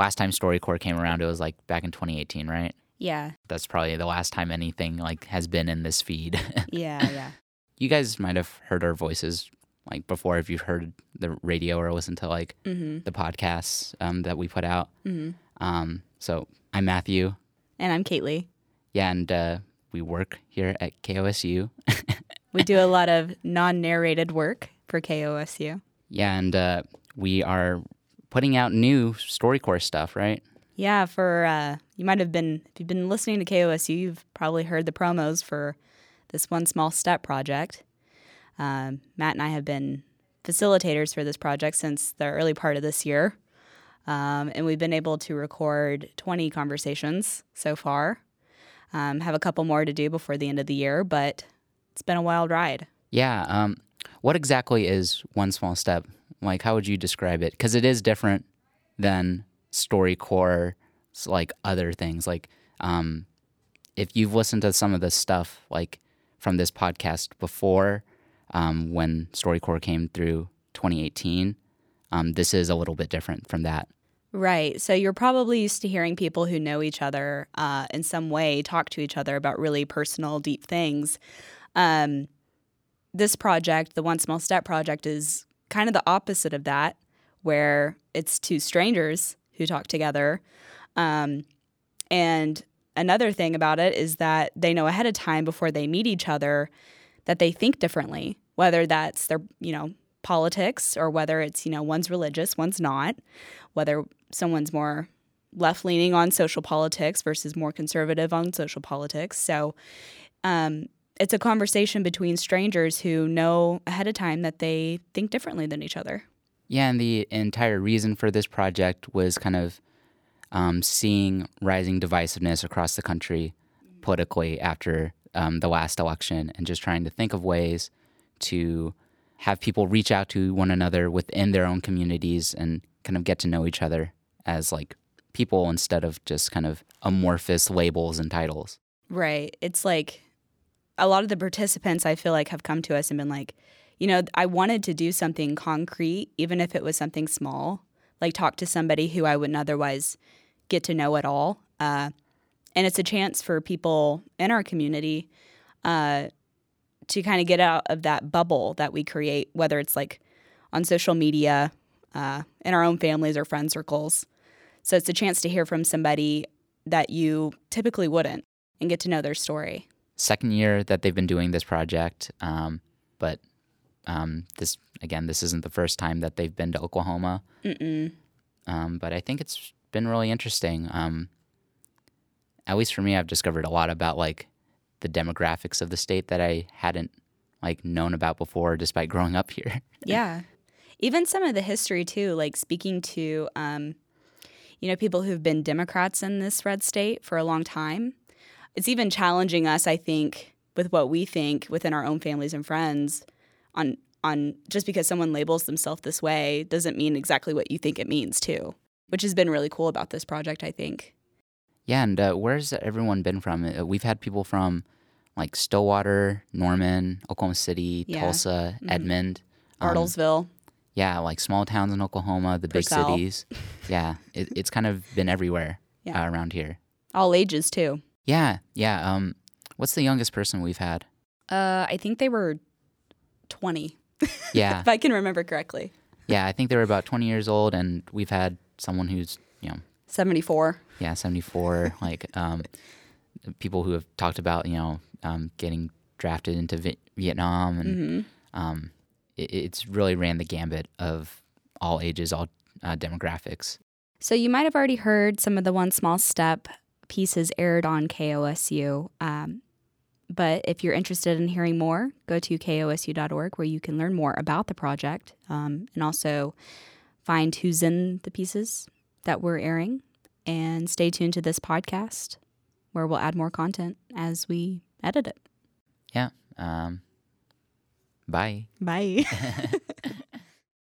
last time StoryCorps came around, it was like back in 2018, right? Yeah. That's probably the last time anything like has been in this feed. Yeah. Yeah. you guys might have heard our voices like before if you've heard the radio or listened to like mm-hmm. the podcasts um, that we put out. Mm-hmm. Um, so I'm Matthew. And I'm Kately. Yeah, and uh, we work here at KOSU. We do a lot of non narrated work for KOSU. Yeah, and uh, we are putting out new StoryCorps stuff, right? Yeah, for uh, you might have been if you've been listening to KOSU, you've probably heard the promos for this one small step project. Um, Matt and I have been facilitators for this project since the early part of this year, um, and we've been able to record 20 conversations so far. Um, have a couple more to do before the end of the year, but it's been a wild ride. Yeah. Um, what exactly is one small step? Like, how would you describe it? Because it is different than StoryCorps, like other things. Like, um, if you've listened to some of the stuff like from this podcast before, um, when StoryCorps came through 2018, um, this is a little bit different from that. Right. So you're probably used to hearing people who know each other uh, in some way talk to each other about really personal, deep things. Um, this project, the One Small Step project, is kind of the opposite of that, where it's two strangers who talk together. Um, and another thing about it is that they know ahead of time before they meet each other that they think differently, whether that's their, you know, politics or whether it's, you know, one's religious, one's not, whether someone's more left leaning on social politics versus more conservative on social politics. So um, it's a conversation between strangers who know ahead of time that they think differently than each other. Yeah, and the entire reason for this project was kind of um, seeing rising divisiveness across the country politically after um, the last election and just trying to think of ways to have people reach out to one another within their own communities and kind of get to know each other as like people instead of just kind of amorphous labels and titles. Right. It's like a lot of the participants I feel like have come to us and been like, you know, I wanted to do something concrete, even if it was something small, like talk to somebody who I wouldn't otherwise get to know at all. Uh, and it's a chance for people in our community uh, to kind of get out of that bubble that we create, whether it's like on social media, uh, in our own families or friend circles. So it's a chance to hear from somebody that you typically wouldn't and get to know their story. Second year that they've been doing this project, um, but um, this again, this isn't the first time that they've been to Oklahoma. Um, but I think it's been really interesting. Um, at least for me, I've discovered a lot about like the demographics of the state that I hadn't like known about before, despite growing up here. Yeah. Even some of the history too, like speaking to um, you know, people who've been Democrats in this red state for a long time. It's even challenging us, I think, with what we think within our own families and friends on on just because someone labels themselves this way doesn't mean exactly what you think it means too, which has been really cool about this project, I think. Yeah, and uh, where's everyone been from? Uh, We've had people from like Stillwater, Norman, Oklahoma City, Yeah. Tulsa, Edmond. um, Bartlesville. yeah, like small towns in Oklahoma, the big cities. Yeah, it, it's kind of been everywhere Yeah. uh, around here. All ages too. Yeah, yeah. Um, what's the youngest person we've had? Uh, I think they were 20, Yeah, if I can remember correctly. yeah. I think they were about 20 years old, and we've had someone who's you know 74. yeah 74 like um, people who have talked about you know um, getting drafted into Vi- vietnam and Mm-hmm. um, it, it's really ran the gambit of all ages all uh, demographics So you might have already heard some of the One Small Step pieces aired on KOSU. Um, but if you're interested in hearing more, go to kosu.org where you can learn more about the project um, and also find who's in the pieces that we're airing. And stay tuned to this podcast where we'll add more content as we edit it. yeah um, bye Bye.